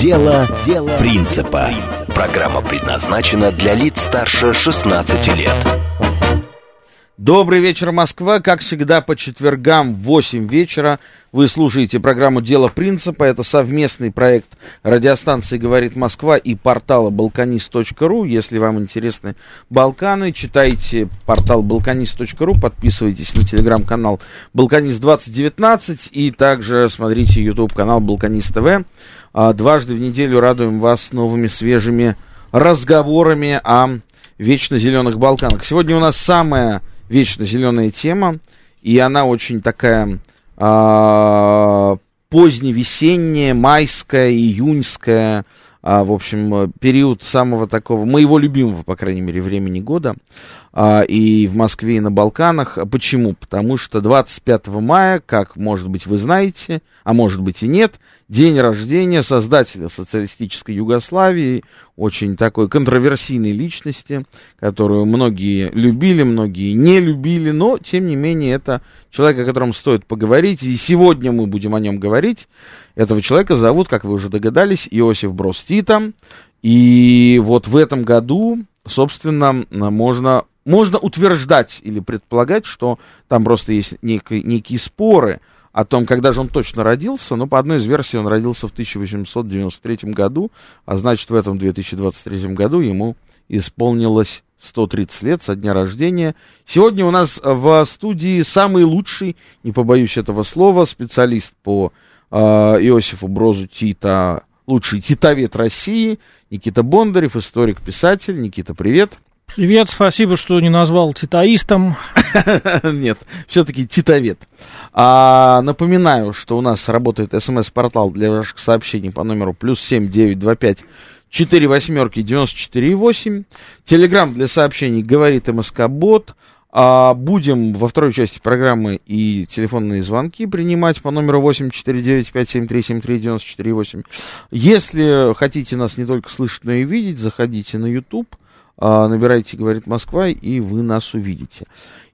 Дело, Дело принципа. Программа предназначена для лиц старше 16 лет. Добрый вечер, Москва. Как всегда, по четвергам в 8 вечера вы слушаете программу «Дело принципа». Это совместный проект радиостанции «Говорит Москва» и портала «Балканист.ру». Если вам интересны Балканы, читайте портал «Балканист.ру», подписывайтесь на телеграм-канал «Балканист2019» и также смотрите YouTube-канал «Балканист ТВ». А, дважды в неделю радуем вас новыми свежими разговорами о вечно зеленых Балканах. Сегодня у нас самая вечно зеленая тема, и она очень такая а, поздневесенняя, майская, июньская, а, в общем, период самого такого, моего любимого, по крайней мере, времени года а, и в Москве, и на Балканах. Почему? Потому что 25 мая, как, может быть, вы знаете, а может быть и нет, день рождения создателя социалистической Югославии, очень такой контроверсийной личности, которую многие любили, многие не любили, но, тем не менее, это человек, о котором стоит поговорить, и сегодня мы будем о нем говорить. Этого человека зовут, как вы уже догадались, Иосиф Брос Тита, и вот в этом году, собственно, можно можно утверждать или предполагать, что там просто есть некие, некие споры о том, когда же он точно родился, но по одной из версий он родился в 1893 году, а значит в этом 2023 году ему исполнилось 130 лет со дня рождения. Сегодня у нас в студии самый лучший, не побоюсь этого слова, специалист по э, Иосифу Брозу Тита, лучший титовед России, Никита Бондарев, историк-писатель. Никита, привет. Привет, спасибо, что не назвал титаистом. Нет, все-таки титовед. А, напоминаю, что у нас работает смс-портал для ваших сообщений по номеру плюс семь девять два пять четыре восьмерки девяносто четыре восемь. Телеграмм для сообщений говорит МСК Бот. А будем во второй части программы и телефонные звонки принимать по номеру 8495-7373-94-8. Если хотите нас не только слышать, но и видеть, заходите на YouTube набирайте, говорит Москва, и вы нас увидите.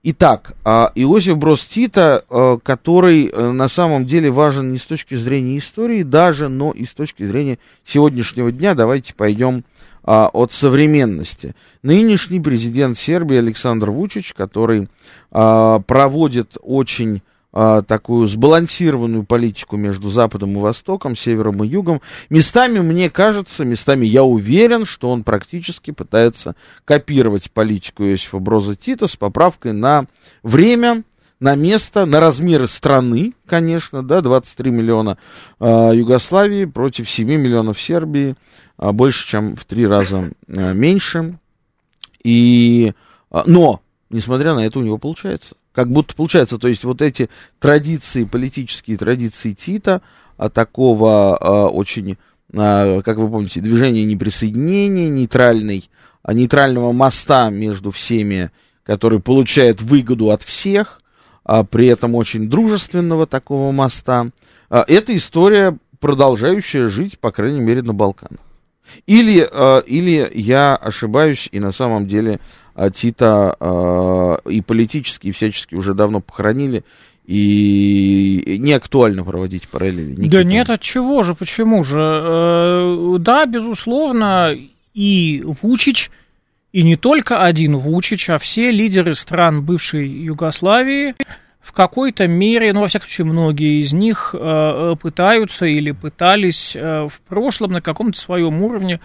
Итак, а, Иосиф Брос Тита, а, который э, на самом деле важен не с точки зрения истории даже, но и с точки зрения сегодняшнего дня. Давайте пойдем от современности. Нынешний президент Сербии Александр Вучич, который проводит очень а, такую сбалансированную политику между Западом и Востоком, Севером и Югом. Местами, мне кажется, местами я уверен, что он практически пытается копировать политику Иосифа Броза Тита с поправкой на время, на место, на размеры страны, конечно, да, 23 миллиона э, Югославии против 7 миллионов Сербии, э, больше, чем в три раза э, меньше. И, э, но, несмотря на это, у него получается. Как будто получается, то есть вот эти традиции, политические традиции Тита, а, такого а, очень, а, как вы помните, движения неприсоединения, нейтральной, нейтрального моста между всеми, который получает выгоду от всех, а, при этом очень дружественного такого моста. А, это история, продолжающая жить, по крайней мере, на Балканах. Или, а, или я ошибаюсь, и на самом деле Тита э, и политически, и всячески уже давно похоронили, и не актуально проводить параллели. Никита. Да нет, от чего же, почему же? Э, да, безусловно, и Вучич, и не только один Вучич, а все лидеры стран бывшей Югославии в какой-то мере, ну, во всяком случае, многие из них э, пытаются или пытались э, в прошлом на каком-то своем уровне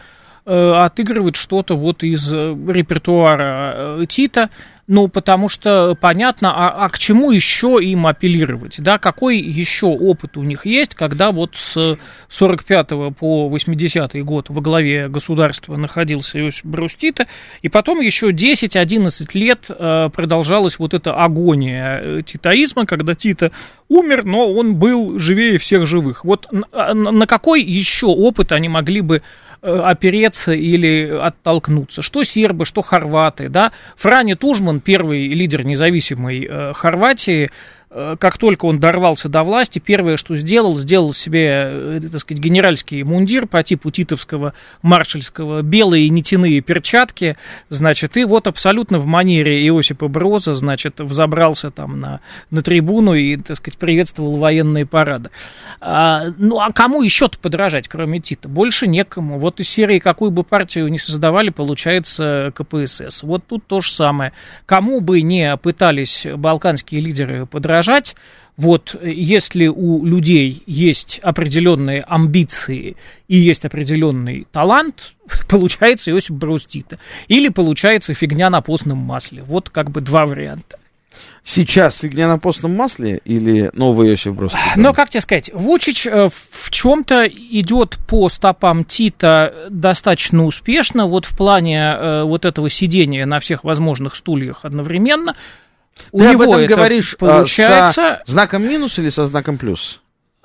Э, отыгрывать что-то вот из э, репертуара э, Тита, ну, потому что понятно, а, а к чему еще им апеллировать, да, какой еще опыт у них есть, когда вот с 45 по 80 год во главе государства находился Иосиф Брустита, и потом еще 10-11 лет продолжалась вот эта агония титаизма, когда Тита умер, но он был живее всех живых. Вот на, на какой еще опыт они могли бы опереться или оттолкнуться. Что сербы, что хорваты, да. Франи Тужман, первый лидер независимой Хорватии, Э, как только он дорвался до власти, первое, что сделал, сделал себе, э, так сказать, генеральский мундир по типу титовского, маршальского, белые нитяные перчатки, значит, и вот абсолютно в манере Иосипа Броза, значит, взобрался там на, на трибуну и, так сказать, приветствовал военные парады. А, ну, а кому еще-то подражать, кроме Тита? Больше некому. Вот из серии, какую бы партию не создавали, получается КПСС. Вот тут то же самое. Кому бы не пытались балканские лидеры подражать, выражать. Вот если у людей есть определенные амбиции и есть определенный талант, получается Иосиф Брус Или получается фигня на постном масле. Вот как бы два варианта. Сейчас фигня на постном масле или новый Иосиф Брус Но, как тебе сказать, Вучич э, в чем-то идет по стопам Тита достаточно успешно, вот в плане э, вот этого сидения на всех возможных стульях одновременно – у Ты об этом говоришь а, получается... со знаком минус или со знаком плюс?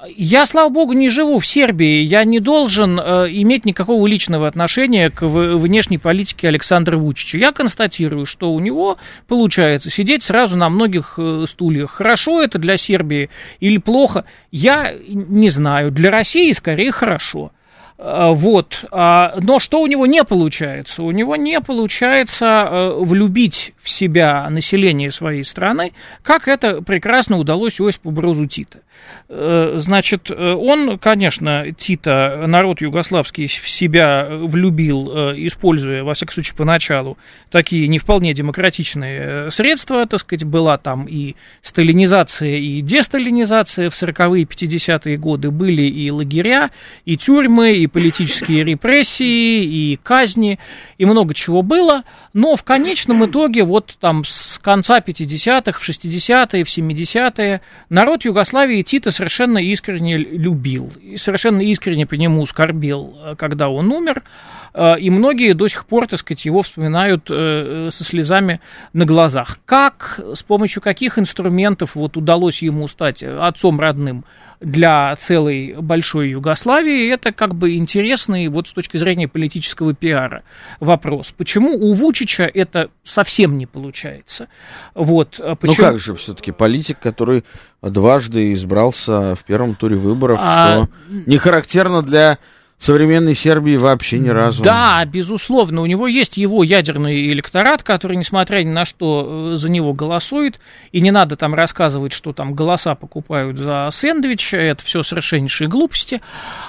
Я, слава богу, не живу в Сербии. Я не должен э, иметь никакого личного отношения к внешней политике Александра Вучича. Я констатирую, что у него получается сидеть сразу на многих э, стульях. Хорошо это для Сербии или плохо, я не знаю. Для России скорее хорошо. А, вот. А, но что у него не получается? У него не получается э, влюбить в себя население своей страны, как это прекрасно удалось Иосипу Брозу Тита. Э, значит, э, он, конечно, Тита, народ югославский, в себя влюбил, используя, во всяком случае, поначалу, такие не вполне демократичные средства, так сказать, была там и сталинизация, и десталинизация в 40-е и 50-е годы, были и лагеря, и тюрьмы, и политические репрессии, и казни, и много чего было, но в конечном итоге вот там с конца 50-х, в 60-е, в 70-е народ Югославии Тита совершенно искренне любил, и совершенно искренне по нему скорбел, когда он умер, Э, и многие до сих пор, так сказать, его вспоминают э, со слезами на глазах. Как, с помощью каких инструментов вот удалось ему стать отцом родным для целой большой Югославии, это как бы интересный вот с точки зрения политического пиара вопрос. Почему у Вучича это совсем не получается? Вот, э, почему... Ну как же все-таки политик, который дважды избрался в первом туре выборов, а... что не характерно для современной Сербии вообще ни разу. Да, безусловно, у него есть его ядерный электорат, который, несмотря ни на что, э, за него голосует, и не надо там рассказывать, что там голоса покупают за сэндвич, это все совершеннейшие глупости.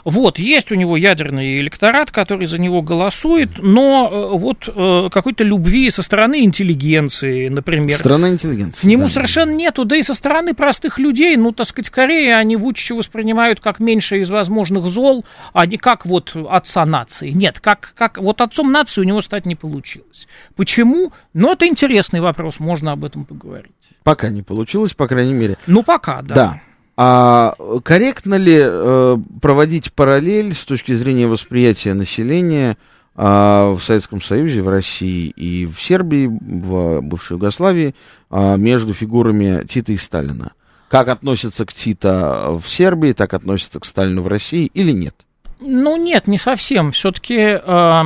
Вот, есть у него ядерный электорат, который за него голосует, но э, вот э, какой-то любви со стороны интеллигенции, например. Стороны интеллигенции. К нему да. совершенно нету, да и со стороны простых людей, ну, так сказать, скорее они Вучича воспринимают как меньше из возможных зол, а не как вот отца нации. Нет, как, как вот отцом нации у него стать не получилось. Почему? Ну, это интересный вопрос, можно об этом поговорить. Пока не получилось, по крайней мере. Ну, пока, да. Да. А корректно ли э, проводить параллель с точки зрения восприятия населения э, в Советском Союзе, в России и в Сербии, в бывшей Югославии э, между фигурами Тита и Сталина? Как относятся к Тита в Сербии, так относятся к Сталину в России или нет? Ну, нет, не совсем. Все-таки, э,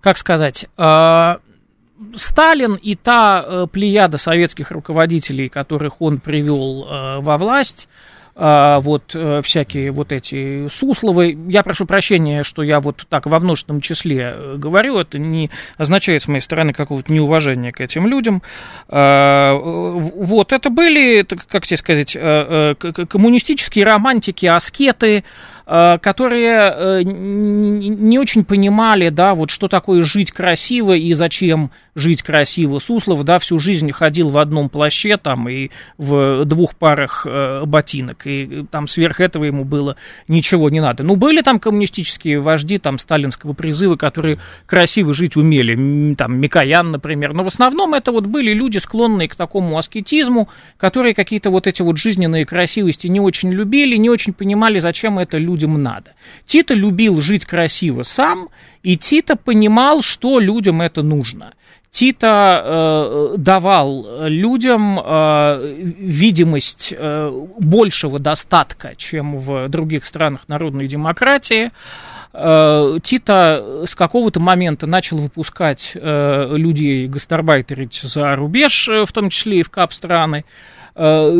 как сказать, э, Сталин и та э, плеяда советских руководителей, которых он привел э, во власть, а, вот э, всякие вот эти Сусловы. Я прошу прощения, что я вот так во множественном числе э, говорю, это не означает с моей стороны какого-то неуважения к этим людям. А, вот, это были, как тебе сказать, э, коммунистические романтики, аскеты, которые не очень понимали, да, вот что такое жить красиво и зачем жить красиво. Суслов, да, всю жизнь ходил в одном плаще там и в двух парах э, ботинок, и там сверх этого ему было ничего не надо. Ну, были там коммунистические вожди там сталинского призыва, которые красиво жить умели, там Микоян, например, но в основном это вот были люди, склонные к такому аскетизму, которые какие-то вот эти вот жизненные красивости не очень любили, не очень понимали, зачем это людям надо. Тита любил жить красиво сам, и Тита понимал, что людям это нужно. Тита э, давал людям э, видимость э, большего достатка, чем в других странах народной демократии. Э, Тита с какого-то момента начал выпускать э, людей гастарбайтерить за рубеж, э, в том числе и в кап-страны.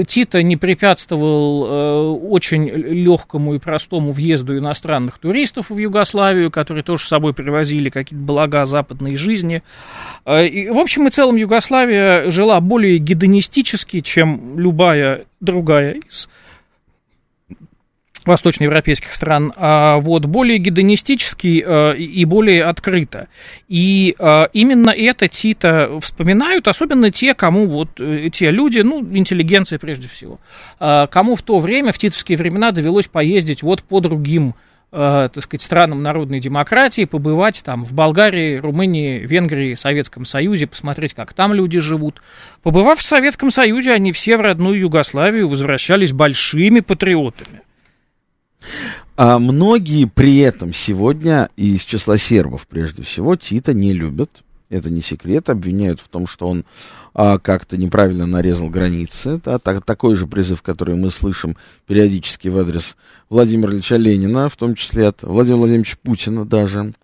Тита не препятствовал э, очень легкому и простому въезду иностранных туристов в Югославию, которые тоже с собой привозили какие-то блага западной жизни. Э, и, в общем и целом Югославия жила более гедонистически, чем любая другая из восточноевропейских стран, а вот более гедонистически э, и более открыто. И э, именно это Тита вспоминают, особенно те, кому вот э, те люди, ну, интеллигенция прежде всего, кому в то время, в титовские времена довелось поездить вот по другим так сказать, странам народной демократии, побывать там в Болгарии, Румынии, Венгрии, Советском Союзе, посмотреть, как там люди живут. Побывав в Советском Союзе, они все в родную Югославию возвращались большими патриотами. А многие при этом сегодня, из числа сербов прежде всего, Тита не любят. Это не секрет, обвиняют в том, что он а, как-то неправильно нарезал границы. Да, так, такой же призыв, который мы слышим периодически в адрес Владимира Ильича Ленина, в том числе от Владимира Владимировича Путина даже.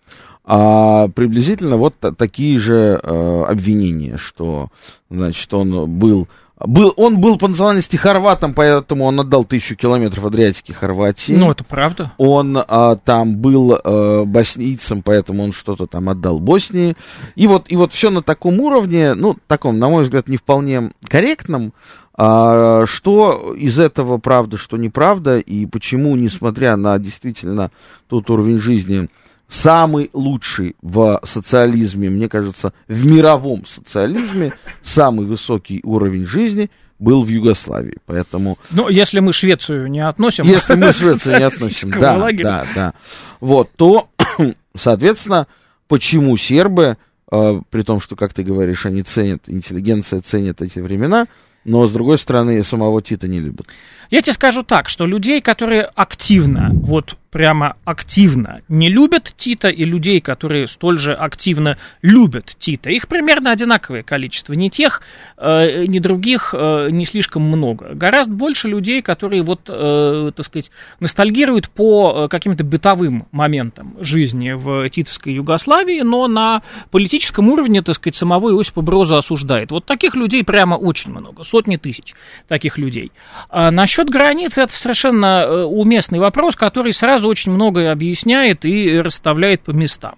А приблизительно вот такие же а, обвинения, что, значит, он был был, он был по национальности хорватом, поэтому он отдал тысячу километров Адриатики Хорватии. Ну, это правда. Он а, там был а, боснийцем, поэтому он что-то там отдал Боснии. И вот, и вот все на таком уровне, ну, таком, на мой взгляд, не вполне корректном, а, что из этого правда, что неправда, и почему, несмотря на действительно тот уровень жизни, самый лучший в социализме, мне кажется, в мировом социализме, самый высокий уровень жизни был в Югославии. Поэтому... Ну, если мы Швецию не относим... Если мы Швецию не относим, да, да, да. Вот, то, соответственно, почему сербы, э, при том, что, как ты говоришь, они ценят, интеллигенция ценит эти времена, но, с другой стороны, самого Тита не любят. Я тебе скажу так, что людей, которые активно, вот прямо активно не любят Тита, и людей, которые столь же активно любят Тита, их примерно одинаковое количество. Ни тех, э, ни других э, не слишком много. Гораздо больше людей, которые вот, э, так сказать, ностальгируют по э, каким-то бытовым моментам жизни в титовской Югославии, но на политическом уровне, так сказать, самого Иосипа Броза осуждает. Вот таких людей прямо очень много, сотни тысяч таких людей. А насчет границ это совершенно э, уместный вопрос, который сразу очень многое объясняет и расставляет по местам.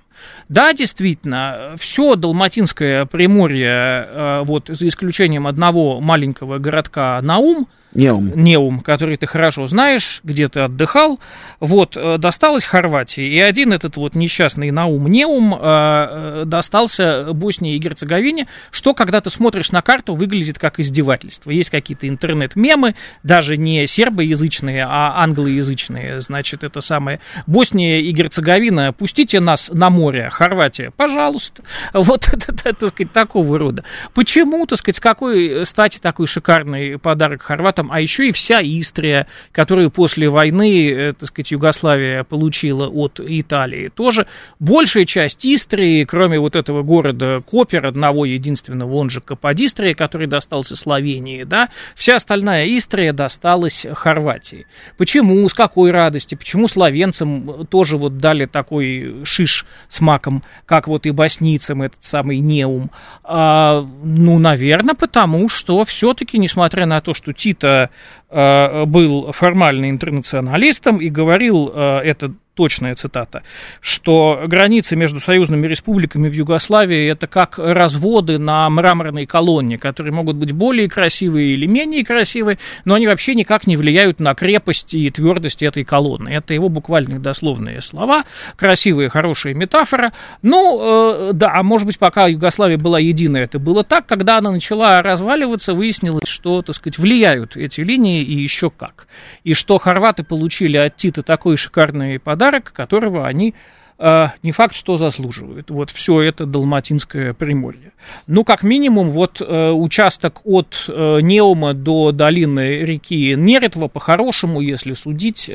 Да, действительно, все Далматинское Приморье, э, вот за исключением одного маленького городка Наум, Неум. Неум, который ты хорошо знаешь, где ты отдыхал, вот, э, досталось Хорватии. И один этот вот несчастный Наум Неум э, э, достался Боснии и Герцеговине, что, когда ты смотришь на карту, выглядит как издевательство. Есть какие-то интернет-мемы, даже не сербоязычные, а англоязычные. Значит, это самое Босния и Герцеговина, пустите нас на море, Хорватия, пожалуйста. Вот это, так сказать, такого рода. Почему, так сказать, с какой стати такой шикарный подарок Хорватии? А еще и вся Истрия, которую после войны, э, так сказать, Югославия получила от Италии. Тоже большая часть Истрии, кроме вот этого города Копер, одного единственного, он же Каподистрия, который достался Словении, да, вся остальная Истрия досталась Хорватии. Почему, с какой радости, почему словенцам тоже вот дали такой шиш с маком, как вот и боснийцам этот самый Неум? А, ну, наверное, потому что все-таки, несмотря на то, что Тита э, был формально интернационалистом и говорил э, это точная цитата, что границы между союзными республиками в Югославии это как разводы на мраморной колонне, которые могут быть более красивые или менее красивые, но они вообще никак не влияют на крепость и твердость этой колонны. Это его буквальные дословные слова, красивая, хорошая метафора. Ну, э, да, а может быть, пока Югославия была единая, это было так, когда она начала разваливаться, выяснилось, что, так сказать, влияют эти линии и еще как. И что хорваты получили от Тита такой шикарный подарок, которого они э, не факт, что заслуживают. Вот все это Далматинское Приморье. Ну, как минимум, вот э, участок от э, Неума до долины реки Неретва, по-хорошему, если судить,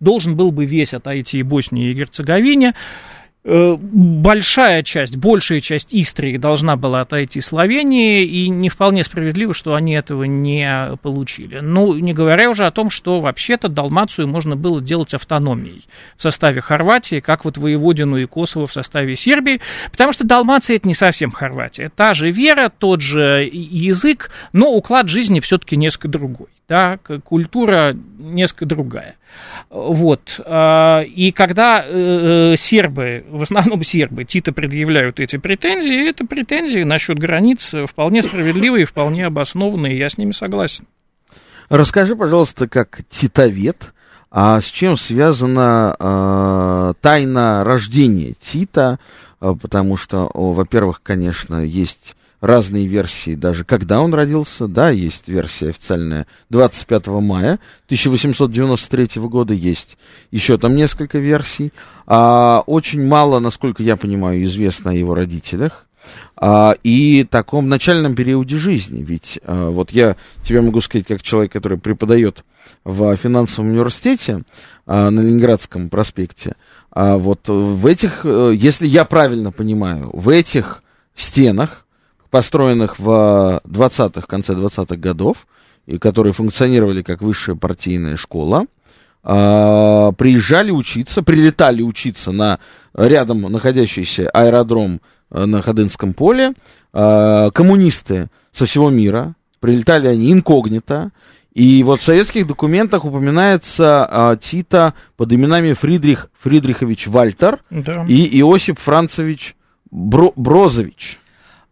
должен был бы весь отойти Боснии и Герцеговине. Э, большая часть, большая часть Истрии должна была отойти Словении, и не вполне справедливо, что они этого не получили. Ну, не говоря уже о том, что вообще-то Далмацию можно было делать автономией в составе Хорватии, как вот Воеводину и Косово в составе Сербии, потому что Далмация это не совсем Хорватия. Та же вера, тот же язык, но уклад жизни все-таки несколько другой да, культура несколько другая. Вот. А, и когда э, э, сербы, в основном сербы, Тита предъявляют эти претензии, это претензии насчет границ вполне справедливые вполне обоснованные, я с ними согласен. Расскажи, пожалуйста, как титовед, а с чем связана э, тайна рождения Тита? Потому что, во-первых, конечно, есть разные версии, даже когда он родился, да, есть версия официальная 25 мая 1893 года, есть еще там несколько версий. А, очень мало, насколько я понимаю, известно о его родителях а, и таком начальном периоде жизни. Ведь а, вот я тебе могу сказать, как человек, который преподает в финансовом университете а, на Ленинградском проспекте, а вот в этих, э, если я правильно понимаю, в этих стенах построенных в 20-х, конце 20-х годов, и которые функционировали как высшая партийная школа, а, приезжали учиться, прилетали учиться на рядом находящийся аэродром э, на Ходынском поле, а, коммунисты со всего мира, прилетали они инкогнито, и вот в советских документах упоминается а, Тита под именами Фридрих Фридрихович Вальтер да. и Иосип Францевич Бро, Брозович.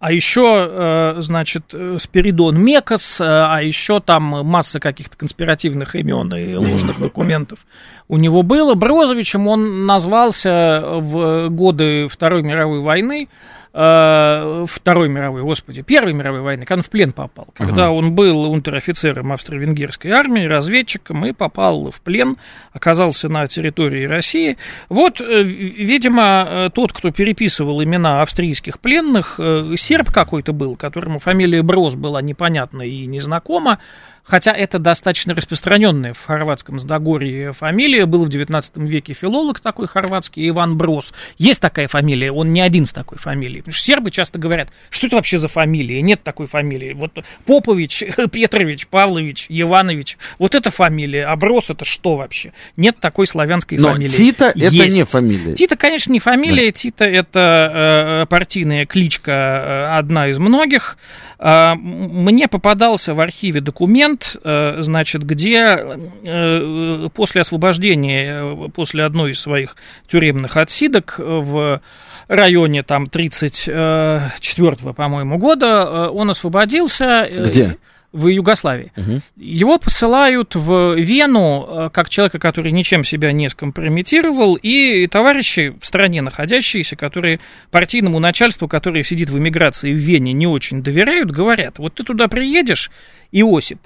А еще, э, значит, Спиридон Мекас, э, а еще там масса каких-то конспиративных имен и ложных документов у него было. Брозовичем он назвался в годы Второй мировой войны э, Второй мировой, господи, Первой мировой войны, когда он в плен попал. Когда uh-huh. он был унтер-офицером австро-венгерской армии, разведчиком, и попал в плен, оказался на территории России. Вот, э, видимо, э, тот, кто переписывал имена австрийских пленных, э, серб какой-то был, которому фамилия Брос была непонятна и незнакома, хотя это достаточно распространенная в хорватском Сдогорье фамилия, был в 19 веке филолог такой хорватский, Иван Брос. Есть такая фамилия, он не один с такой фамилией. Потому что сербы часто говорят, что это вообще за фамилия? Нет такой фамилии. Вот Попович, Петрович, Павлович, Иванович, вот это фамилия, а Брос это что вообще? Нет такой славянской Но фамилии. Тита Есть. это не фамилия. Тита, конечно, не фамилия, да. Тита это э, партийная кличка, э, одна из многих. Э, мне попадался в архиве документ, момент, э, значит, где э, после освобождения, э, после одной из своих тюремных отсидок в районе там 34 по-моему, года он освободился. Где? в Югославии. Угу. Его посылают в Вену как человека, который ничем себя не скомпрометировал, и товарищи в стране находящиеся, которые партийному начальству, которое сидит в эмиграции в Вене, не очень доверяют, говорят, вот ты туда приедешь, Иосип,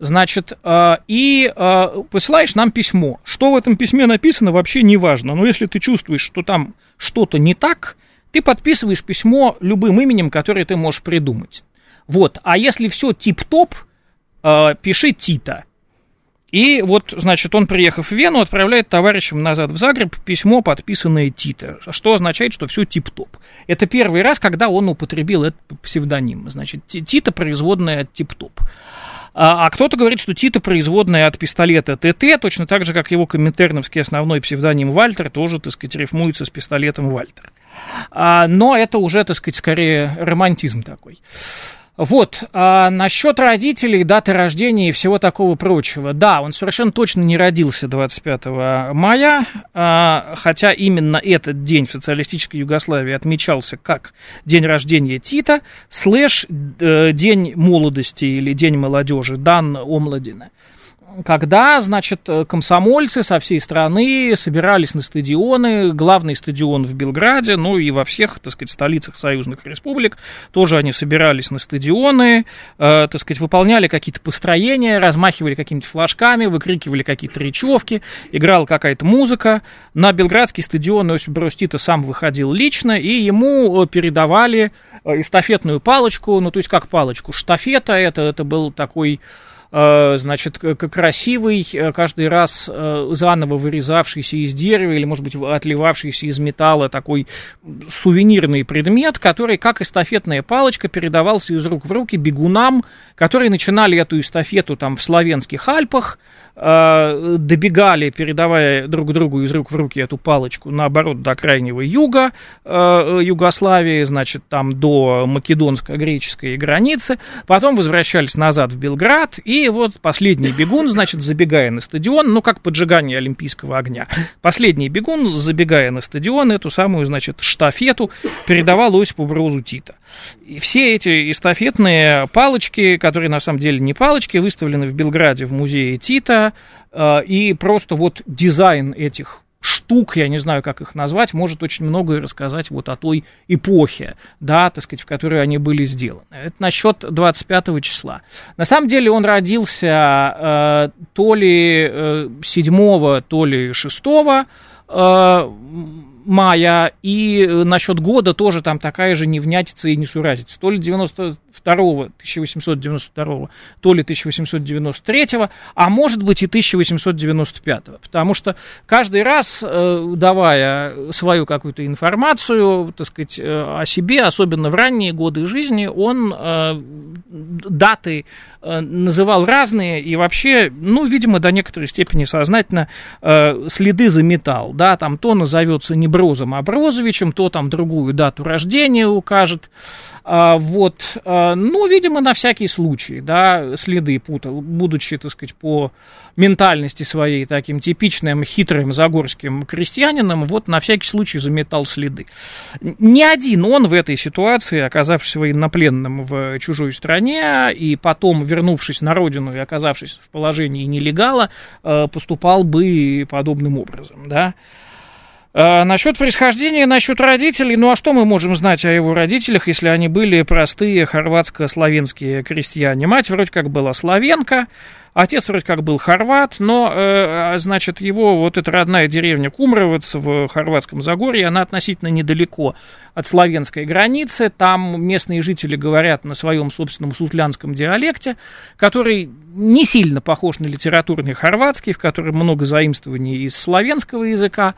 Значит, э, и э, посылаешь нам письмо. Что в этом письме написано, вообще не важно. Но если ты чувствуешь, что там что-то не так, ты подписываешь письмо любым именем, которое ты можешь придумать. Вот. А если все тип-топ, э, пиши Тита. И вот, значит, он, приехав в Вену, отправляет товарищам назад в Загреб письмо, подписанное Тита, что означает, что все тип-топ. Это первый раз, когда он употребил этот псевдоним. Значит, Тита производная от тип-топ. А, а кто-то говорит, что Тита производная от пистолета ТТ, точно так же, как его коминтерновский основной псевдоним Вальтер тоже, так сказать, рифмуется с пистолетом Вальтер. А, но это уже, так сказать, скорее романтизм такой. Вот, а насчет родителей, даты рождения и всего такого прочего. Да, он совершенно точно не родился 25 мая, а, хотя именно этот день в социалистической Югославии отмечался как день рождения Тита, слэш э, день молодости или день молодежи, дан Омладина когда, значит, комсомольцы со всей страны собирались на стадионы, главный стадион в Белграде, ну и во всех, так сказать, столицах союзных республик, тоже они собирались на стадионы, э, так сказать, выполняли какие-то построения, размахивали какими-то флажками, выкрикивали какие-то речевки, играла какая-то музыка. На белградский стадион Иосиф Брустита сам выходил лично, и ему передавали э, эстафетную палочку, ну то есть как палочку, штафета это, это был такой значит, красивый, каждый раз заново вырезавшийся из дерева или, может быть, отливавшийся из металла такой сувенирный предмет, который, как эстафетная палочка, передавался из рук в руки бегунам, которые начинали эту эстафету там в славянских Альпах, Э, добегали, передавая друг другу из рук в руки эту палочку, наоборот, до крайнего юга э, Югославии, значит, там до македонско-греческой границы, потом возвращались назад в Белград, и вот последний бегун, значит, забегая на стадион, ну, как поджигание олимпийского огня, последний бегун, забегая на стадион, эту самую, значит, штафету передавал Осипу Брозу Тита. И все эти эстафетные палочки, которые на самом деле не палочки, выставлены в Белграде в музее Тита, э, и просто вот дизайн этих штук, я не знаю, как их назвать, может очень многое рассказать вот о той эпохе, да, так сказать, в которой они были сделаны. Это насчет 25 числа. На самом деле он родился э, то ли э, 7, то ли 6 э, мая, и э, насчет года тоже там такая же невнятица и несуразица. То ли 92 1892 то ли 1893 а может быть и 1895 потому что каждый раз, э, давая свою какую-то информацию, так сказать, э, о себе, особенно в ранние годы жизни, он даты называл разные и вообще, ну, видимо, до некоторой степени сознательно следы заметал, да, там то назовется не Брозом, а Брозовичем, то там другую дату рождения укажет, вот, а, ну, видимо, на всякий случай, да, следы путал, будучи, так сказать, по ментальности своей таким типичным хитрым загорским крестьянином, вот на всякий случай заметал следы. Не один он в этой ситуации, оказавшись военнопленным в чужой стране, и потом, вернувшись на родину и оказавшись в положении нелегала, а, поступал бы подобным образом, да. А, насчет происхождения, насчет родителей, ну а что мы можем знать о его родителях, если они были простые хорватско-славянские крестьяне? Мать вроде как была славенка, отец вроде как был хорват, но, э, а, значит, его вот эта родная деревня Кумровец в Хорватском Загорье, она относительно недалеко от славянской границы, там местные жители говорят на своем собственном сутлянском диалекте, который не сильно похож на литературный хорватский, в котором много заимствований из славянского языка,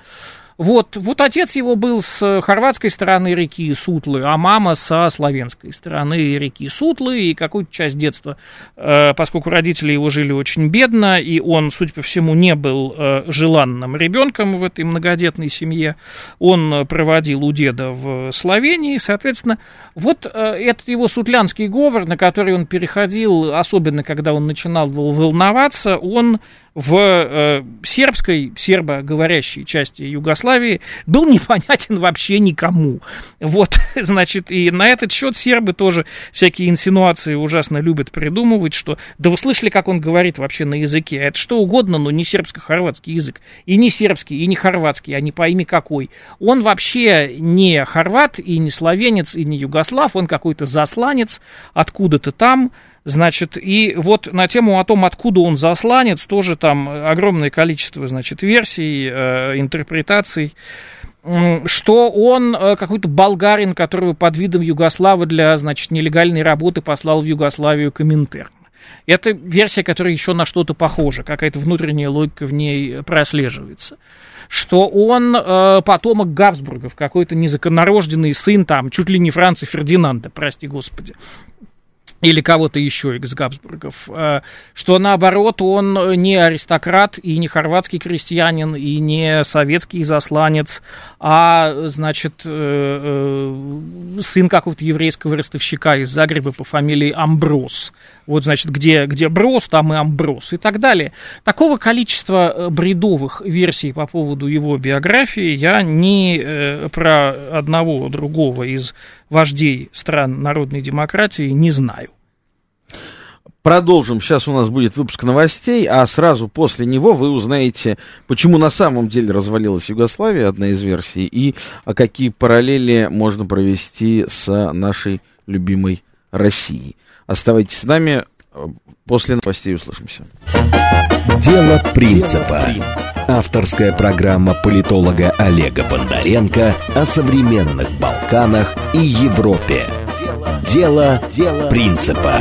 вот, вот отец его был с хорватской стороны реки Сутлы, а мама со славянской стороны реки Сутлы, и какую-то часть детства, э, поскольку родители его жили очень бедно, и он, судя по всему, не был э, желанным ребенком в этой многодетной семье, он проводил у деда в Словении, соответственно, вот э, этот его сутлянский говор, на который он переходил, особенно когда он начинал волноваться, он в э, сербской, сербоговорящей части Югославии был непонятен вообще никому. Вот, значит, и на этот счет сербы тоже всякие инсинуации ужасно любят придумывать, что, да вы слышали, как он говорит вообще на языке, это что угодно, но не сербско-хорватский язык, и не сербский, и не хорватский, а не пойми какой. Он вообще не хорват, и не словенец, и не югослав, он какой-то засланец откуда-то там, Значит, и вот на тему о том, откуда он засланец, тоже там огромное количество, значит, версий, э, интерпретаций что он э, какой-то болгарин, которого под видом Югослава для, значит, нелегальной работы послал в Югославию Коминтерн. Это версия, которая еще на что-то похожа, какая-то внутренняя логика в ней прослеживается. Что он э, потомок Габсбургов, какой-то незаконнорожденный сын, там, чуть ли не Франца Фердинанда, прости господи или кого-то еще из Габсбургов, э, что наоборот он не аристократ и не хорватский крестьянин и не советский засланец, а, значит, э, э, сын какого-то еврейского ростовщика из Загреба по фамилии Амброс. Вот, значит, где, где Брос, там и Амброс и так далее. Такого количества бредовых версий по поводу его биографии я ни про одного другого из вождей стран народной демократии не знаю. Продолжим. Сейчас у нас будет выпуск новостей, а сразу после него вы узнаете, почему на самом деле развалилась Югославия, одна из версий, и а какие параллели можно провести с нашей любимой Россией. Оставайтесь с нами. После новостей услышимся. Дело принципа. Авторская программа политолога Олега Бондаренко о современных Балканах и Европе. Дело, Дело принципа.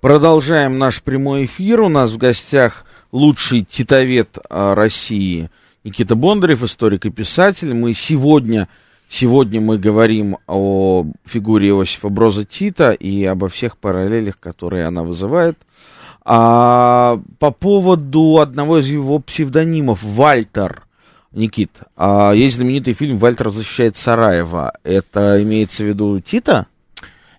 Продолжаем наш прямой эфир. У нас в гостях лучший титовед а, России Никита Бондарев, историк и писатель. Мы сегодня, сегодня мы говорим о фигуре Иосифа Броза Тита и обо всех параллелях, которые она вызывает. А, по поводу одного из его псевдонимов, Вальтер, Никит, а, есть знаменитый фильм «Вальтер защищает Сараева». Это имеется в виду Тита?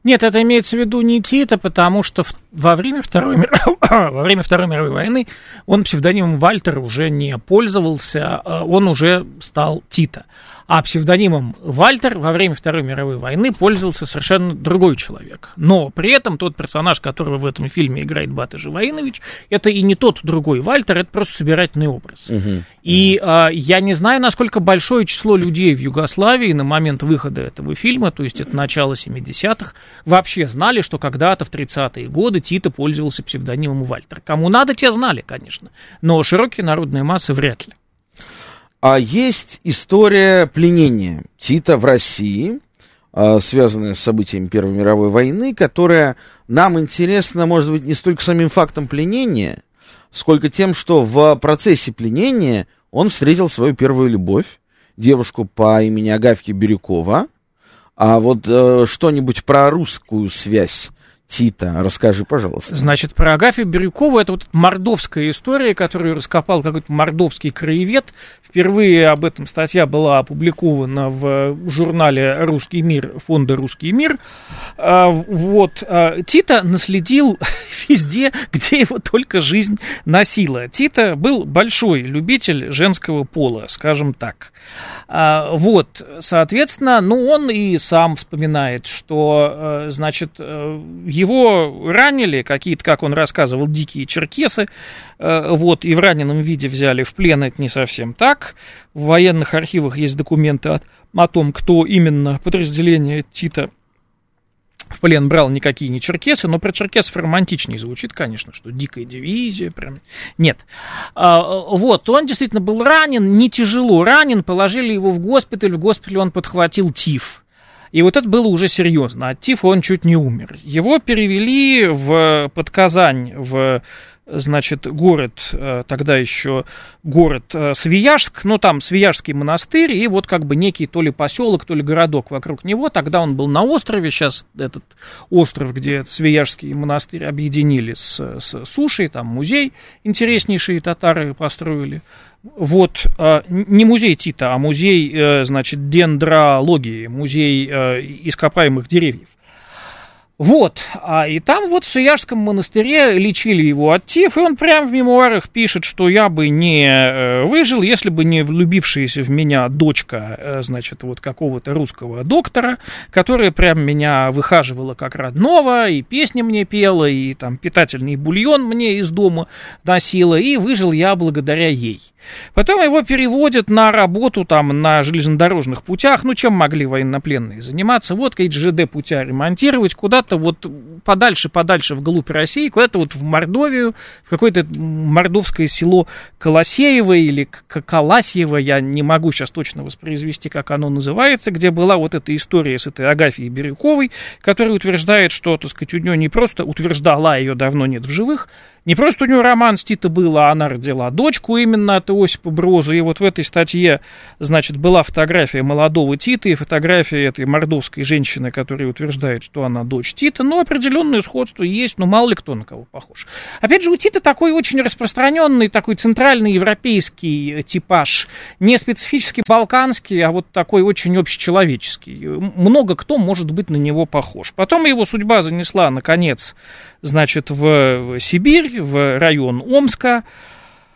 Нет, это имеется в виду не Тита, потому что во время Второй, мир... во время Второй мировой войны он псевдонимом Вальтер уже не пользовался, а он уже стал Тита а псевдонимом Вальтер во время Второй мировой войны пользовался совершенно другой человек. Но при этом тот персонаж, которого в этом фильме играет Бата Живаинович, это и не тот другой Вальтер, это просто собирательный образ. Угу. И а, я не знаю, насколько большое число людей в Югославии на момент выхода этого фильма, то есть это начало 70-х, вообще знали, что когда-то в 30-е годы Тита пользовался псевдонимом Вальтер. Кому надо, те знали, конечно, но широкие народные массы вряд ли. А есть история пленения Тита в России, а, связанная с событиями Первой мировой войны, которая нам интересна, может быть, не столько самим фактом пленения, сколько тем, что в процессе пленения он встретил свою первую любовь, девушку по имени Агафья Бирюкова. А вот э, что-нибудь про русскую связь Тита. Расскажи, пожалуйста. Значит, про Агафью Бирюкову это вот мордовская история, которую раскопал какой-то мордовский краевед. Впервые об этом статья была опубликована в журнале «Русский мир» фонда «Русский мир». А, вот. А, Тита наследил везде, где его только жизнь носила. Тита был большой любитель женского пола, скажем так. А, вот, соответственно, ну, он и сам вспоминает, что, э, значит, э, его ранили какие-то, как он рассказывал, дикие черкесы, э, вот, и в раненом виде взяли в плен, это не совсем так. В военных архивах есть документы о, о том, кто именно подразделение Тита в плен брал никакие не черкесы, но про черкесов романтичнее звучит, конечно, что дикая дивизия, прям, нет. А, вот, он действительно был ранен, не тяжело ранен, положили его в госпиталь, в госпитале он подхватил тиф. И вот это было уже серьезно. От тифа он чуть не умер. Его перевели в, под Казань, в значит, город, э, тогда еще город э, Свияжск, ну, там Свияжский монастырь, и вот как бы некий то ли поселок, то ли городок вокруг него, тогда он был на острове, сейчас этот остров, где Свияжский монастырь объединили с, с сушей, там музей интереснейшие татары построили, вот, э, не музей Тита, а музей, значит, дендрологии, музей ископаемых деревьев. Вот, а и там вот в Свияжском монастыре лечили его от тиф, и он прямо в мемуарах пишет, что я бы не э, выжил, если бы не влюбившаяся в меня дочка, э, значит, вот какого-то русского доктора, которая прям меня выхаживала как родного, и песни мне пела, и там питательный бульон мне из дома носила, и выжил я благодаря ей. Потом его переводят на работу там на железнодорожных путях, ну чем могли военнопленные заниматься, вот какие-то ЖД путя ремонтировать, куда куда-то вот подальше-подальше вглубь России, куда-то вот в Мордовию, в какое-то мордовское село Колосеево или Каласьево, я не могу сейчас точно воспроизвести, как оно называется, где была вот эта история с этой Агафией Бирюковой, которая утверждает, что, так сказать, у нее не просто утверждала, ее давно нет в живых, не просто у нее роман с Тита был, а она родила дочку именно от Иосипа Броза. И вот в этой статье, значит, была фотография молодого Тита и фотография этой мордовской женщины, которая утверждает, что она дочь Тита. Но определенное сходство есть, но мало ли кто на кого похож. Опять же, у Тита такой очень распространенный, такой центральный европейский типаж. Не специфически балканский, а вот такой очень общечеловеческий. Много кто может быть на него похож. Потом его судьба занесла, наконец, значит, в Сибирь, в район Омска,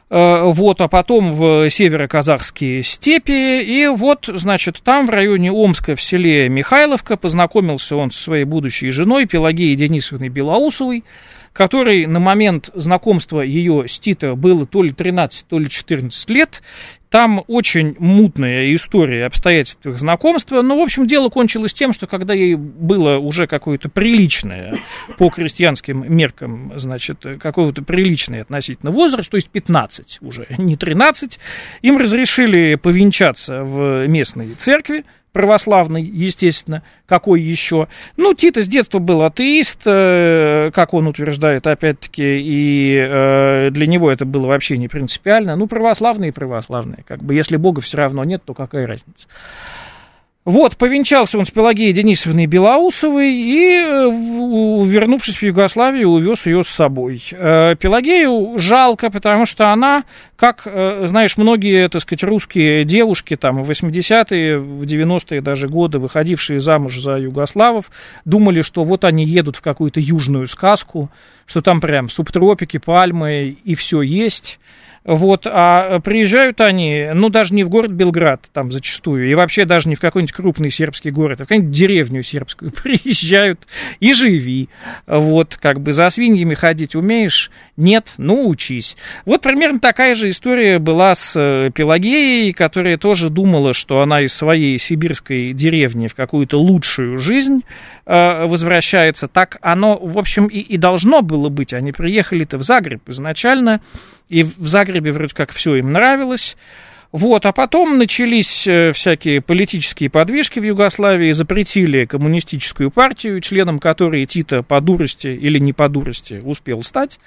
э, вот, а потом в северо-казахские степи, и вот, значит, там в районе Омска, в селе Михайловка, познакомился он со своей будущей женой Пелагеей Денисовной Белоусовой, которой на момент знакомства ее с Тита было то ли 13, то ли 14 лет, там очень мутная история обстоятельств их знакомства. Но, в общем, дело кончилось тем, что когда ей было уже какое-то приличное, по крестьянским меркам, значит, какого-то приличный относительно возраст, то есть 15 уже, не 13, им разрешили повенчаться в местной церкви, православный, естественно, какой еще. Ну, Тита с детства был атеист, э, как он утверждает, опять-таки, и э, для него это было вообще не принципиально. Ну, православные и православные, как бы, если Бога все равно нет, то какая разница. Вот, повенчался он с Пелагеей Денисовной Белоусовой и, э, вернувшись в Югославию, увез ее с собой. Э, Пелагею жалко, потому что она, как, э, знаешь, многие, так сказать, русские девушки там в 80-е, в 90-е даже годы, выходившие замуж за югославов, думали, что вот они едут в какую-то южную сказку, что там прям субтропики, пальмы и все есть. Вот, а приезжают они, ну, даже не в город Белград, там зачастую, и вообще даже не в какой-нибудь крупный сербский город, а в какую-нибудь деревню сербскую приезжают и живи. Вот, как бы за свиньями ходить умеешь? Нет? Ну, учись. Вот примерно такая же история была с э, Пелагеей, которая тоже думала, что она из своей сибирской деревни в какую-то лучшую жизнь э, возвращается. Так оно, в общем, и, и должно было быть. Они приехали-то в Загреб изначально, и в Загребе вроде как все им нравилось. Вот, а потом начались э, всякие политические подвижки в Югославии, запретили коммунистическую партию, членом которой Тита по дурости или не по дурости успел стать.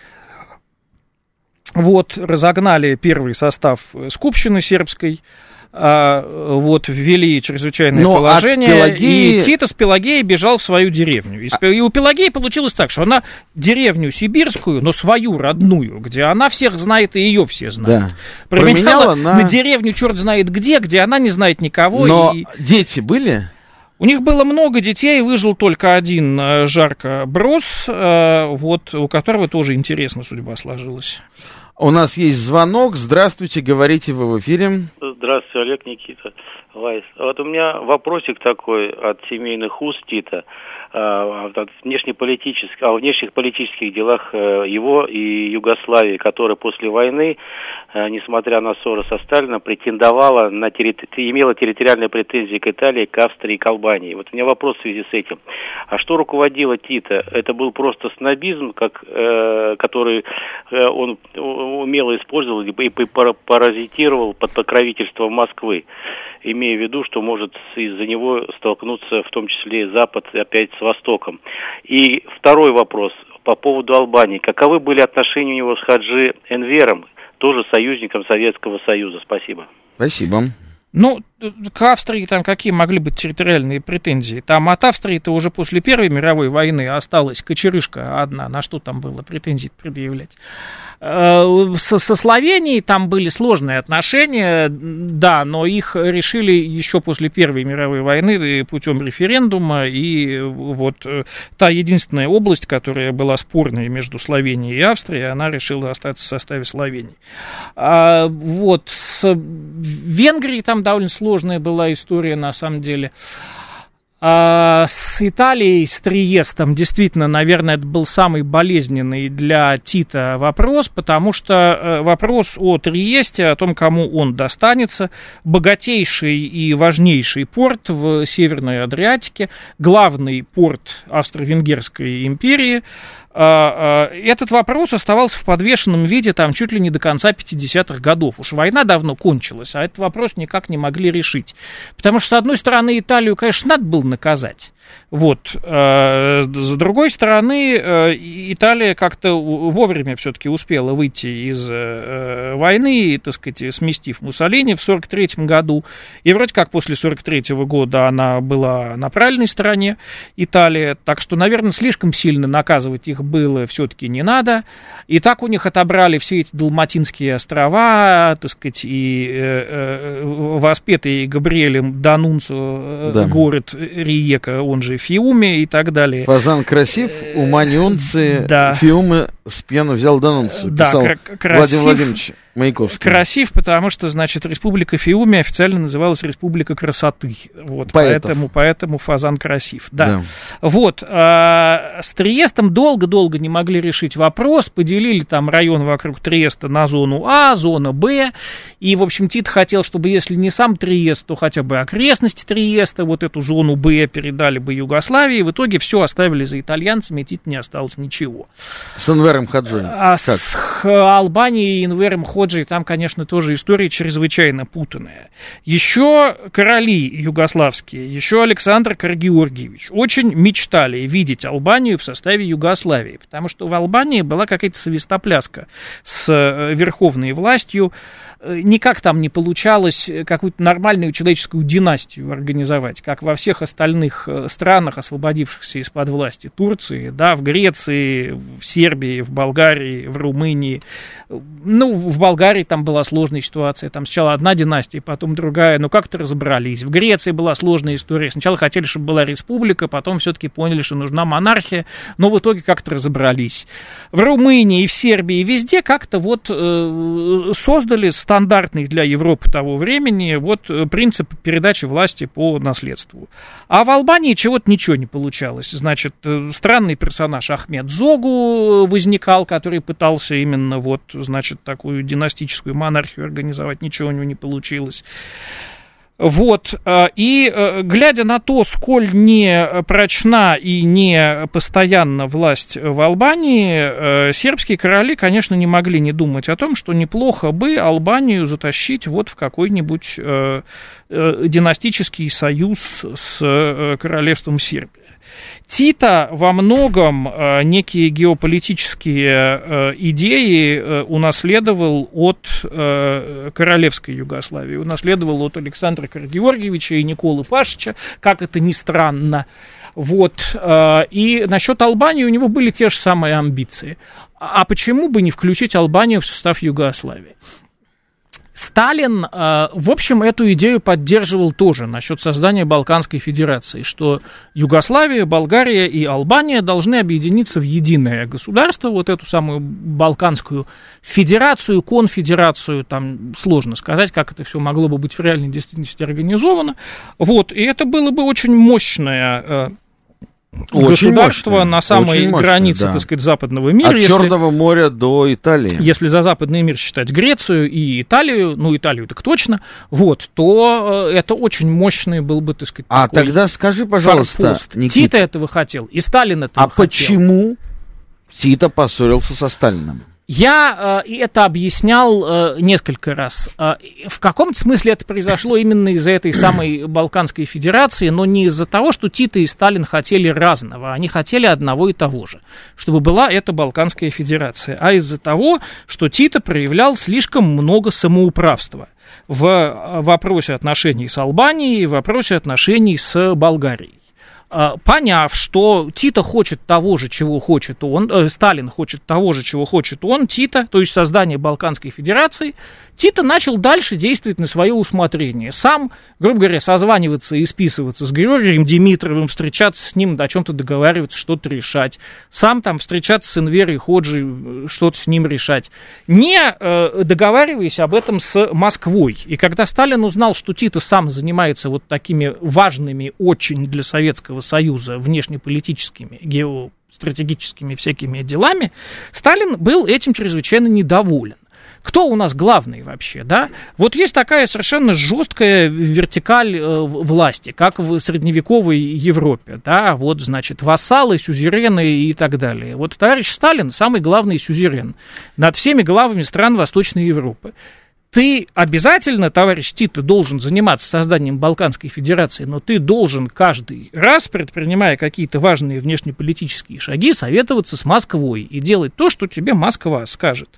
Вот, разогнали первый состав Скупщины сербской, а, вот ввели чрезвычайное Но положение, Пелагеи... и Титос Пелагеи бежал в свою деревню. И, и у Пелагеи получилось так, что она деревню сибирскую, но свою родную, где она всех знает и ее все знают. Да. Променяла, Променяла на... на деревню черт знает где, где она не знает никого. Но и... дети были? У них было много детей, выжил только один э, Жарко Брос, э, вот, у которого тоже интересно судьба сложилась. У нас есть звонок. Здравствуйте, говорите вы в эфире. Здравствуйте, Олег Никита. Вайс. Вот у меня вопросик такой от семейных уст Тита. А, о внешнеполитических, о внешних политических делах э, его и Югославии, которая после войны, э, несмотря на ссоры со Сталином, претендовала на территори... имела территориальные претензии к Италии, к Австрии, к Албании. Вот у меня вопрос в связи с этим. А что руководило Тита? Это был просто снобизм, как, э, который э, он умело использовал и паразитировал под покровительством Москвы имея в виду, что может из-за него столкнуться в том числе Запад опять с Востоком. И второй вопрос по поводу Албании. Каковы были отношения у него с Хаджи Энвером, тоже союзником Советского Союза? Спасибо. Спасибо. Ну, к Австрии там какие могли быть территориальные претензии? Там от Австрии-то уже после Первой мировой войны осталась кочерышка одна, на что там было претензий предъявлять. Э, со, со Словенией там были сложные отношения, да, но их решили еще после Первой мировой войны путем референдума, и вот э, та единственная область, которая была спорной между Словенией и Австрией, она решила остаться в составе Словении. А, вот, с Венгрией там довольно сложная была история, на самом деле. А с Италией, с Триестом, действительно, наверное, это был самый болезненный для Тита вопрос, потому что э, вопрос о Триесте, о том, кому он достанется, богатейший и важнейший порт в Северной Адриатике, главный порт Австро-Венгерской империи – этот вопрос оставался в подвешенном виде там чуть ли не до конца 50-х годов. Уж война давно кончилась, а этот вопрос никак не могли решить. Потому что, с одной стороны, Италию, конечно, надо было наказать. Вот. Э, с другой стороны, э, Италия как-то вовремя все-таки успела выйти из э, войны, так сказать, сместив Муссолини в 43 году. И вроде как после 43 года она была на правильной стороне Италии. Так что, наверное, слишком сильно наказывать их было все-таки не надо. И так у них отобрали все эти Далматинские острова, так сказать, и воспетый Габриэлем Данунцо да. город Риека, он же Фиуме и так далее. Фазан красив, уманионцы, да. Фиумы с пьяну взял Данунцу, да, писал красив, Владимир Владимирович. Маяковский. Красив, потому что, значит, Республика Фиуми официально называлась Республика красоты. Вот, поэтому, поэтому фазан красив. Да. да. Вот. А, с Триестом долго-долго не могли решить вопрос. Поделили там район вокруг Триеста на зону А, зона Б. И, в общем, Тит хотел, чтобы если не сам Триест, то хотя бы окрестности Триеста, вот эту зону Б передали бы Югославии. В итоге все оставили за итальянцами, и Тит не осталось ничего. С Инвером Хаджоем. А как? с Албанией и Инвером Ходжи Ходжи, там, конечно, тоже история чрезвычайно путанная. Еще короли югославские, еще Александр Каргеоргиевич очень мечтали видеть Албанию в составе Югославии, потому что в Албании была какая-то свистопляска с э, верховной властью, никак там не получалось э, какую-то нормальную человеческую династию организовать, как во всех остальных э, странах, освободившихся из-под власти Турции, да, в Греции, в Сербии, в Болгарии, в Румынии. Ну, в Болгарии там была сложная ситуация, там сначала одна династия, потом другая, но как-то разобрались. В Греции была сложная история, сначала хотели, чтобы была республика, потом все-таки поняли, что нужна монархия, но в итоге как-то разобрались. В Румынии, в Сербии, везде как-то вот э, создали стандартный для Европы того времени вот э, принцип передачи власти по наследству. А в Албании чего-то ничего не получалось. Значит, э, странный персонаж Ахмед Зогу возникал, который пытался именно вот, значит, такую династическую монархию организовать, ничего у него не получилось. Вот, э, и э, глядя на то, сколь не прочна и не постоянна власть в Албании, э, сербские короли, конечно, не могли не думать о том, что неплохо бы Албанию затащить вот в какой-нибудь династический союз с королевством Сербии. Тита во многом э, некие геополитические э, идеи э, унаследовал от королевской Югославии, унаследовал от Александра Каргеоргиевича и Николы Пашича, как это ни странно. Вот. И насчет Албании у него были те же самые амбиции. А почему бы не включить Албанию в состав Югославии? Сталин, э, в общем, эту идею поддерживал тоже насчет создания Балканской Федерации, что Югославия, Болгария и Албания должны объединиться в единое государство, вот эту самую Балканскую Федерацию, конфедерацию, там сложно сказать, как это все могло бы быть в реальной действительности организовано. Вот, и это было бы очень мощное э, очень государство мощное, на самой мощное, границе, да. так сказать, западного мира. От если, Черного моря до Италии. Если за западный мир считать Грецию и Италию, ну, Италию так точно, вот, то э, это очень мощный был бы, так сказать, А тогда скажи, пожалуйста, Никита, Тита этого хотел, и Сталин этого а хотел. А почему Тита поссорился со Сталином? Я э, это объяснял э, несколько раз. Э, в каком-то смысле это произошло именно из-за этой самой Балканской Федерации, но не из-за того, что Тита и Сталин хотели разного, они хотели одного и того же, чтобы была эта Балканская Федерация, а из-за того, что Тита проявлял слишком много самоуправства в э, вопросе отношений с Албанией, в вопросе отношений с Болгарией. А, поняв, что Тита хочет того же, чего хочет он, э, Сталин хочет того же, чего хочет он, Тита, то есть создание Балканской Федерации, Тита начал дальше действовать на свое усмотрение. Сам, грубо говоря, созваниваться и списываться с Георгием Димитровым, встречаться с ним, о чем-то договариваться, что-то решать. Сам там встречаться с Инверой Ходжи, что-то с ним решать. Не э, договариваясь об этом с Москвой. И когда Сталин узнал, что Тита сам занимается вот такими важными очень для Советского Союза внешнеполитическими, геостратегическими всякими делами, Сталин был этим чрезвычайно недоволен кто у нас главный вообще, да? Вот есть такая совершенно жесткая вертикаль э, власти, как в средневековой Европе, да, вот, значит, вассалы, сюзерены и так далее. Вот товарищ Сталин самый главный сюзерен над всеми главами стран Восточной Европы ты обязательно, товарищ Тита, должен заниматься созданием Балканской Федерации, но ты должен каждый раз, предпринимая какие-то важные внешнеполитические шаги, советоваться с Москвой и делать то, что тебе Москва скажет,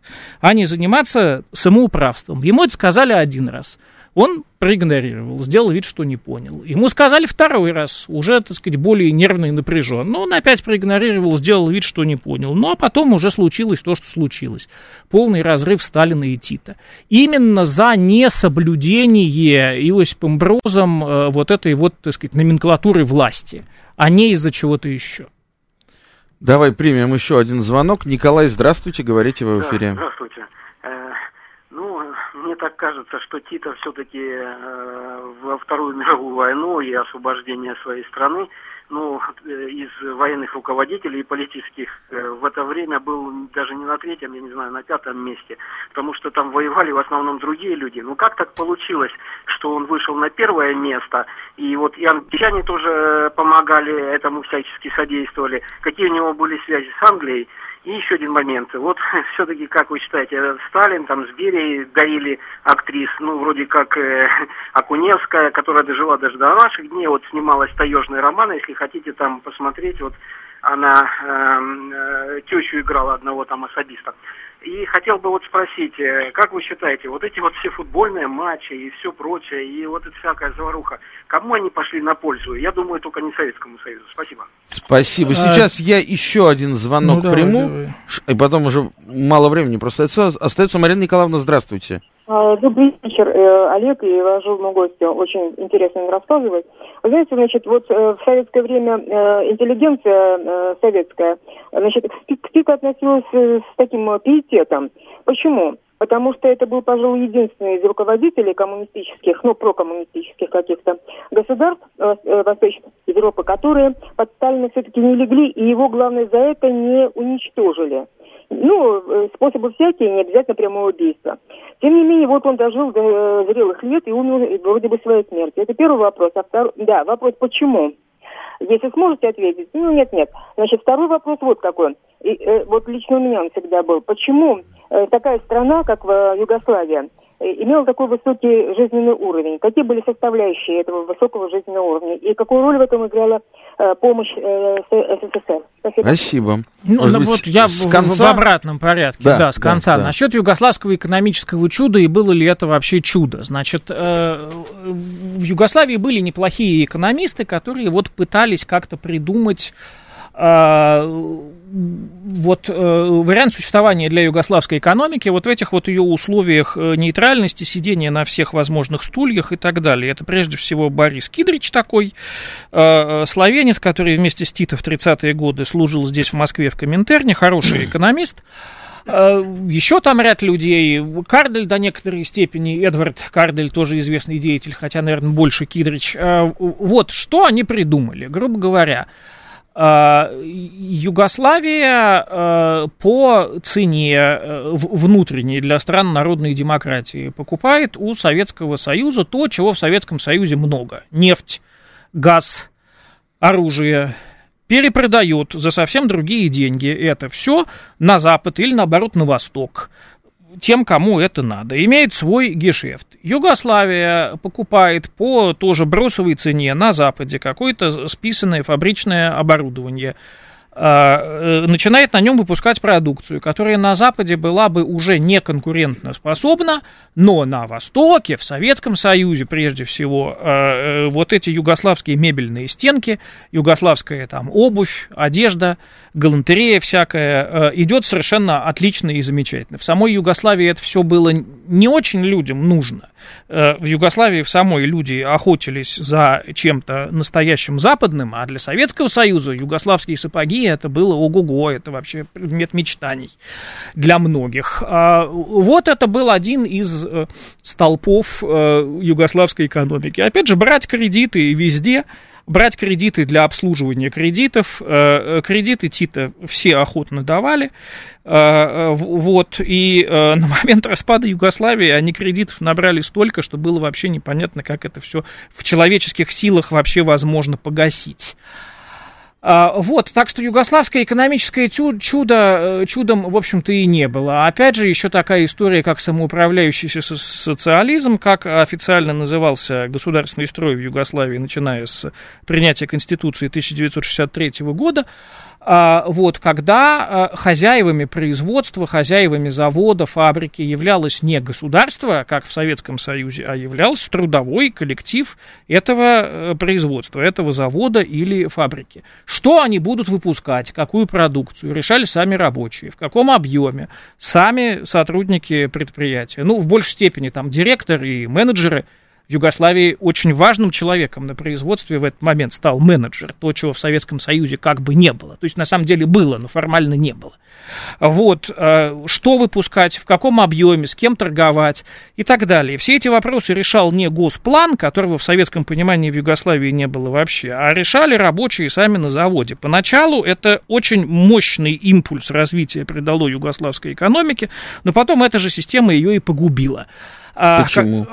а не заниматься самоуправством. Ему это сказали один раз – он проигнорировал, сделал вид, что не понял. Ему сказали второй раз, уже, так сказать, более нервно и напряженно. Но он опять проигнорировал, сделал вид, что не понял. Ну, а потом уже случилось то, что случилось. Полный разрыв Сталина и Тита. Именно за несоблюдение Иосипом Брозом э, вот этой вот, так сказать, номенклатуры власти, а не из-за чего-то еще. Давай примем еще один звонок. Николай, здравствуйте, говорите вы в эфире. Да, здравствуйте мне так кажется, что Тита все-таки э, во Вторую мировую войну и освобождение своей страны, ну, э, из военных руководителей и политических э, в это время был даже не на третьем, я не знаю, на пятом месте, потому что там воевали в основном другие люди. Ну, как так получилось, что он вышел на первое место, и вот и англичане тоже помогали этому всячески содействовали, какие у него были связи с Англией, И еще один момент. Вот все-таки, как вы считаете, Сталин там с Берией дарили актрис, ну, вроде как э, Акуневская, которая дожила даже до наших дней, вот снималась «Таежный роман», если хотите там посмотреть, вот она эм, э, тещу играла одного там особиста. И хотел бы вот спросить, э, как вы считаете, вот эти вот все футбольные матчи и все прочее, и вот эта всякая заваруха, кому они пошли на пользу? Я думаю, только не Советскому Союзу. Спасибо. Спасибо. А, Сейчас а... я еще один звонок ну, приму, давай. и потом уже мало времени просто остается. Остается Марина Николаевна, здравствуйте. А, добрый вечер, э, Олег и уважаемому гостю. Очень интересно рассказывать. Вы знаете, значит, вот э, в советское время э, интеллигенция советская, значит, к ПИК относилась с таким пиететом. Почему? Потому что это был, пожалуй, единственный из руководителей коммунистических, ну, прокоммунистических каких-то государств Восточной Европы, которые под Сталина все-таки не легли, и его, главное, за это не уничтожили. Ну, э, способы всякие, не обязательно прямое убийство. Тем не менее, вот он дожил до э, зрелых лет и умер вроде бы своей смерти. Это первый вопрос. А второй, да, вопрос почему? Если сможете ответить, ну нет, нет. Значит, второй вопрос вот какой. И, э, вот лично у меня он всегда был. Почему э, такая страна, как э, Югославия, имел такой высокий жизненный уровень. Какие были составляющие этого высокого жизненного уровня? И какую роль в этом играла э, помощь э, СССР? Спасибо. Спасибо. Ну, ну вот я с конца? в обратном порядке, да, да с конца. Да, да. Насчет югославского экономического чуда, и было ли это вообще чудо? Значит, э, в Югославии были неплохие экономисты, которые вот пытались как-то придумать вот э, вариант существования для югославской экономики вот в этих вот ее условиях э, нейтральности, сидения на всех возможных стульях и так далее. Это прежде всего Борис Кидрич такой, э, словенец, который вместе с Тито в 30-е годы служил здесь в Москве в Коминтерне, хороший экономист. Еще там ряд людей. Кардель до некоторой степени, Эдвард Кардель тоже известный деятель, хотя, наверное, больше Кидрич. Вот, что они придумали, грубо говоря. А, Югославия а, по цене э, внутренней для стран народной демократии покупает у Советского Союза то, чего в Советском Союзе много. Нефть, газ, оружие, перепродает за совсем другие деньги. Это все на Запад или наоборот на Восток тем, кому это надо. Имеет свой гешефт. Югославия покупает по тоже бросовой цене на Западе какое-то списанное фабричное оборудование. А, э, начинает на нем выпускать продукцию, которая на Западе была бы уже не конкурентно способна, но на Востоке, в Советском Союзе прежде всего, а, э, вот эти югославские мебельные стенки, югославская там обувь, одежда, галантерея всякая, э, идет совершенно отлично и замечательно. В самой Югославии это все было не очень людям нужно. Э, в Югославии в самой люди охотились за чем-то настоящим западным, а для Советского Союза югославские сапоги это было ого-го, это вообще предмет мечтаний для многих. А вот это был один из э, столпов югославской экономики. Опять же, брать кредиты везде – брать кредиты для обслуживания кредитов. Э, э, кредиты Тита все охотно давали. Э, вот, и на момент распада Югославии они кредитов набрали столько, что было вообще непонятно, как это все в человеческих силах вообще возможно погасить. А, вот, так что югославское экономическое чудо, э, чудом, в общем-то, и не было. Опять же, еще такая история, как самоуправляющийся социализм, как официально назывался государственный строй в Югославии, начиная с принятия Конституции 1963 года, а, вот, когда а, хозяевами производства, хозяевами завода, фабрики являлось не государство, как в Советском Союзе, а являлся трудовой коллектив этого э, производства, этого завода или фабрики. Что они будут выпускать, какую продукцию, решали сами рабочие, в каком объеме, сами сотрудники предприятия. Ну, в большей степени там директоры и менеджеры – в Югославии очень важным человеком на производстве в этот момент стал менеджер, то, чего в Советском Союзе как бы не было. То есть, на самом деле было, но формально не было. Вот, э, что выпускать, в каком объеме, с кем торговать и так далее. Все эти вопросы решал не госплан, которого в советском понимании в Югославии не было вообще, а решали рабочие сами на заводе. Поначалу это очень мощный импульс развития придало югославской экономике, но потом эта же система ее и погубила. Почему?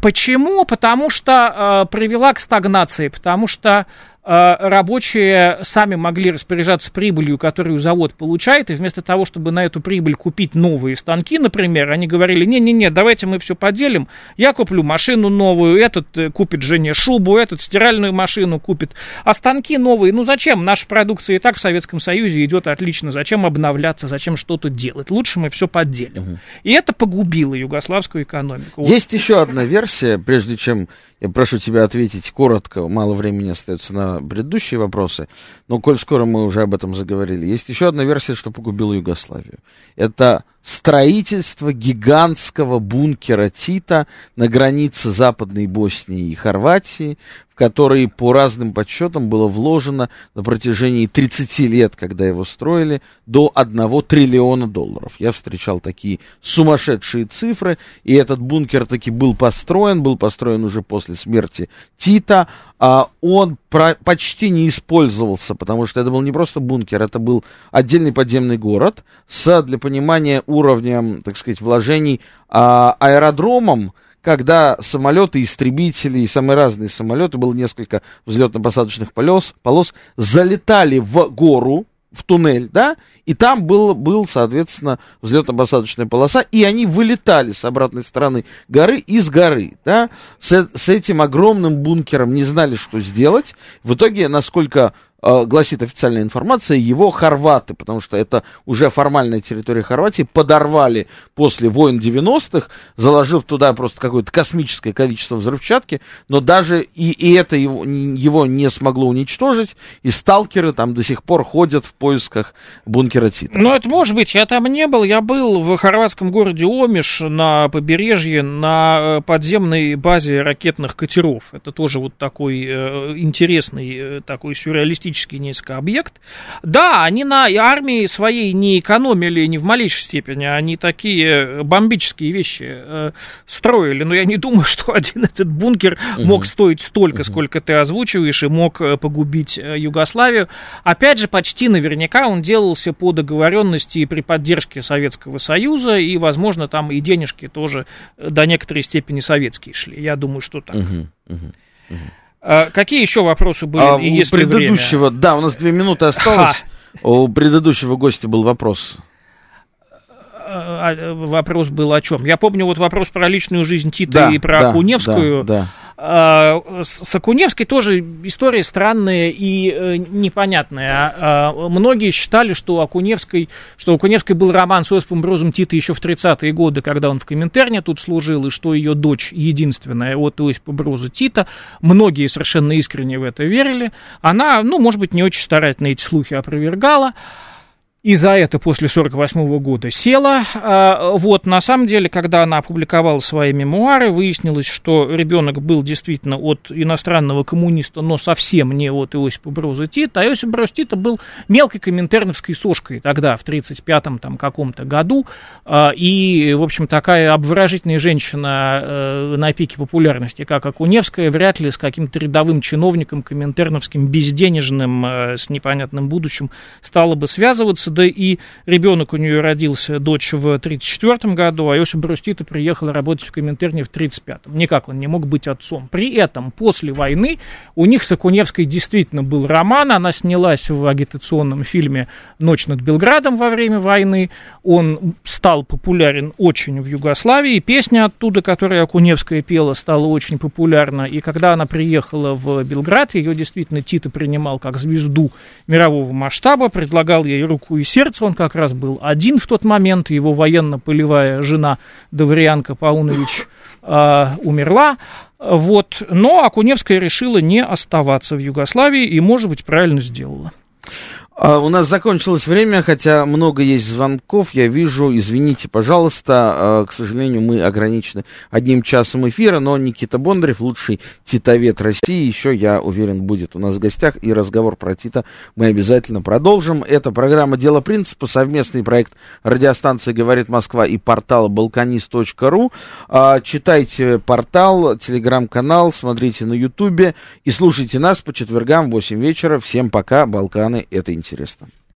Почему? Потому что привела к стагнации, потому что а, рабочие сами могли распоряжаться прибылью, которую завод получает, и вместо того, чтобы на эту прибыль купить новые станки, например, они говорили, не-не-не, давайте мы все поделим, я куплю машину новую, этот э, купит жене шубу, этот стиральную машину купит, а станки новые, ну зачем? Наша продукция и так в Советском Союзе идет отлично, зачем обновляться, зачем что-то делать, лучше мы все поделим. Угу. И это погубило югославскую экономику. Есть вот. еще одна версия, прежде чем я прошу тебя ответить коротко, мало времени остается на предыдущие вопросы, но коль скоро мы уже об этом заговорили, есть еще одна версия, что погубила Югославию. Это строительство гигантского бункера Тита на границе Западной Боснии и Хорватии, в который по разным подсчетам было вложено на протяжении 30 лет, когда его строили, до 1 триллиона долларов. Я встречал такие сумасшедшие цифры, и этот бункер таки был построен, был построен уже после смерти Тита, а он про, почти не использовался, потому что это был не просто бункер, это был отдельный подземный город с, для понимания, уровнем, так сказать, вложений а, аэродромом, когда самолеты, истребители и самые разные самолеты, было несколько взлетно-посадочных полос, полос, залетали в гору, в туннель, да, и там был, был соответственно, взлетно-посадочная полоса, и они вылетали с обратной стороны горы из горы, да, с, с этим огромным бункером не знали, что сделать. В итоге, насколько гласит официальная информация, его хорваты, потому что это уже формальная территория Хорватии, подорвали после войн 90-х, заложив туда просто какое-то космическое количество взрывчатки, но даже и, и это его, его не смогло уничтожить, и сталкеры там до сих пор ходят в поисках бункера Тита. Ну, это может быть, я там не был, я был в хорватском городе Омиш на побережье на э, подземной базе ракетных катеров. Это тоже вот такой э, интересный, э, такой сюрреалистический стратегический несколько объект. Да, они на армии своей не экономили ни в малейшей степени, они такие бомбические вещи э, строили, но я не думаю, что один этот бункер угу. мог стоить столько, угу. сколько ты озвучиваешь, и мог э, погубить э, Югославию. Опять же, почти наверняка он делался по договоренности и при поддержке Советского Союза, и, возможно, там и денежки тоже э, до некоторой степени советские шли. Я думаю, что так. Угу, угу, угу. А, какие еще вопросы были? А, у предыдущего, время? да, у нас две минуты осталось. Ха. У предыдущего гостя был вопрос. А, а, вопрос был о чем? Я помню вот вопрос про личную жизнь Тита да, и про да, Акуневскую. Да, да. А, с Акуневской тоже история странная и э, непонятная. А, многие считали, что Акуневской, что у Акуневской был роман с Осипом Брозом Тита еще в 30-е годы, когда он в Коминтерне тут служил, и что ее дочь единственная от Осипа Броза Тита. Многие совершенно искренне в это верили. Она, ну, может быть, не очень старательно эти слухи опровергала и за это после 1948 года села. А, вот, на самом деле, когда она опубликовала свои мемуары, выяснилось, что ребенок был действительно от иностранного коммуниста, но совсем не от Иосипа Броза Тита. А Иосип Броз Тита был мелкой коминтерновской сошкой тогда, в 1935 там, каком-то году. А, и, в общем, такая обворожительная женщина э, на пике популярности, как Акуневская, вряд ли с каким-то рядовым чиновником коминтерновским, безденежным, э, с непонятным будущим стала бы связываться да и ребенок у нее родился, дочь в 1934 году, а Иосиф Брустита приехал работать в Коминтерне в 1935. Никак он не мог быть отцом. При этом после войны у них с Акуневской действительно был роман, она снялась в агитационном фильме «Ночь над Белградом» во время войны, он стал популярен очень в Югославии, песня оттуда, которую Акуневская пела, стала очень популярна, и когда она приехала в Белград, ее действительно Тита принимал как звезду мирового масштаба, предлагал ей руку и и сердце. Он как раз был один в тот момент. Его военно-полевая жена Даврианка Паунович э, умерла. Вот. Но Акуневская решила не оставаться в Югославии и, может быть, правильно сделала. А, у нас закончилось время, хотя много есть звонков, я вижу, извините, пожалуйста, а, к сожалению, мы ограничены одним часом эфира, но Никита Бондарев, лучший титовед России, еще, я уверен, будет у нас в гостях, и разговор про Тита мы обязательно продолжим. Это программа «Дело принципа», совместный проект радиостанции «Говорит Москва» и портала balkanist.ru. А, читайте портал, телеграм-канал, смотрите на ютубе и слушайте нас по четвергам в 8 вечера. Всем пока, Балканы, это интересно интересно.